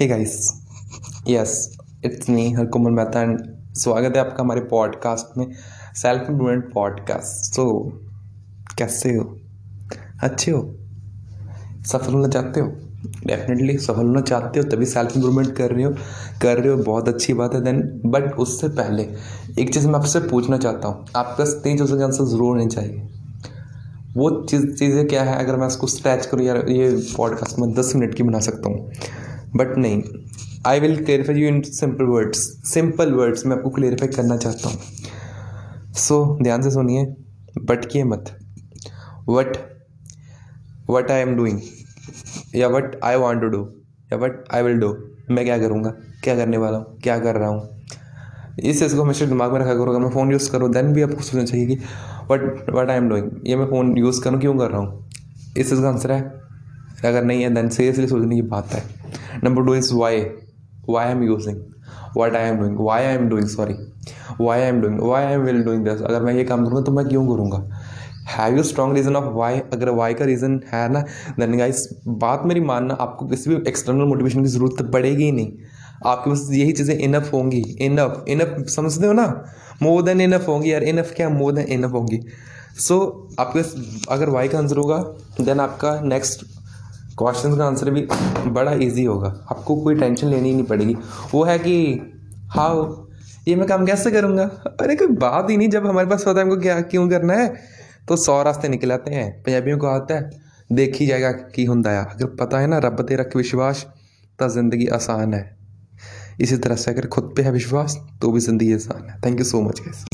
Hey guys yes it's me Harkumal Mehta and स्वागत है आपका हमारे पॉडकास्ट में सेल्फ इम्प्रूवमेंट पॉडकास्ट सो कैसे हो? अच्छे हो? सफल होना चाहते हो? डेफिनेटली सफल होना चाहते हो, तभी सेल्फ इम्प्रूवमेंट कर रहे हो, कर रहे हो, बहुत अच्छी बात है. देन बट उससे पहले, एक चीज़ मैं आपसे पूछना चाहता हूँ. आपके चीज़ों के आंसर ज़रूर होने चाहिए. वो चीज़, चीज़ें क्या है? अगर मैं उसको स्ट्रैच करूँ यार ये पॉडकास्ट में दस मिनट की बना सकता हूँ. बट नहीं I will clarify you in simple words simple words मैं आपको क्लेरिफाई करना चाहता हूँ। सो so, ध्यान से सुनिए बट भटकिए मत। What what I am doing या what I want to do या वट आई विल डू मैं क्या करूँगा? क्या करने वाला हूँ? क्या कर रहा हूँ? इस चीज़ को हमेशा दिमाग में रखा करो। अगर मैं फ़ोन यूज़ करूँ देन भी आपको सोचना चाहिए कि what what I am doing ये मैं फ़ोन यूज़ करूँ क्यों कर रहा हूँ? इस चीज़ का आंसर है अगर नहीं है देन सीरियसली सोचने की बात है। Is why why I am using what I am doing why I am doing sorry why I am doing why I am will doing this अगर मैं ये काम करूँगा तो मैं क्यों करूँगा? Have you strong reason of why अगर वाई का रीज़न है ना देन गाइस बात मेरी मानना आपको किसी भी एक्सटर्नल मोटिवेशन की ज़रूरत पड़ेगी ही नहीं। आपके पास यही चीज़ें इनफ होंगी। इनफ इनफ समझते हो ना? मोर देन इनफ होंगी यार। इनफ क्या? मोर देन इनफ होंगी। सो so, आपके अगर वाई का आंसर होगा देन आपका नेक्स्ट क्वेश्चन का आंसर भी बड़ा ईजी होगा। आपको कोई टेंशन लेनी ही नहीं पड़ेगी। वो है कि हाउ ये मैं काम कैसे करूँगा? अरे कोई बात ही नहीं, जब हमारे पास पता है हमको क्या, क्यों करना है तो सौ रास्ते निकल आते हैं। पंजाबियों को आता है, देख जाएगा की होंगे अगर पता है ना, रब ते रख विश्वास तो ज़िंदगी आसान है। इसी तरह से अगर खुद पे है विश्वास तो भी ज़िंदगी आसान है। Thank you so much guys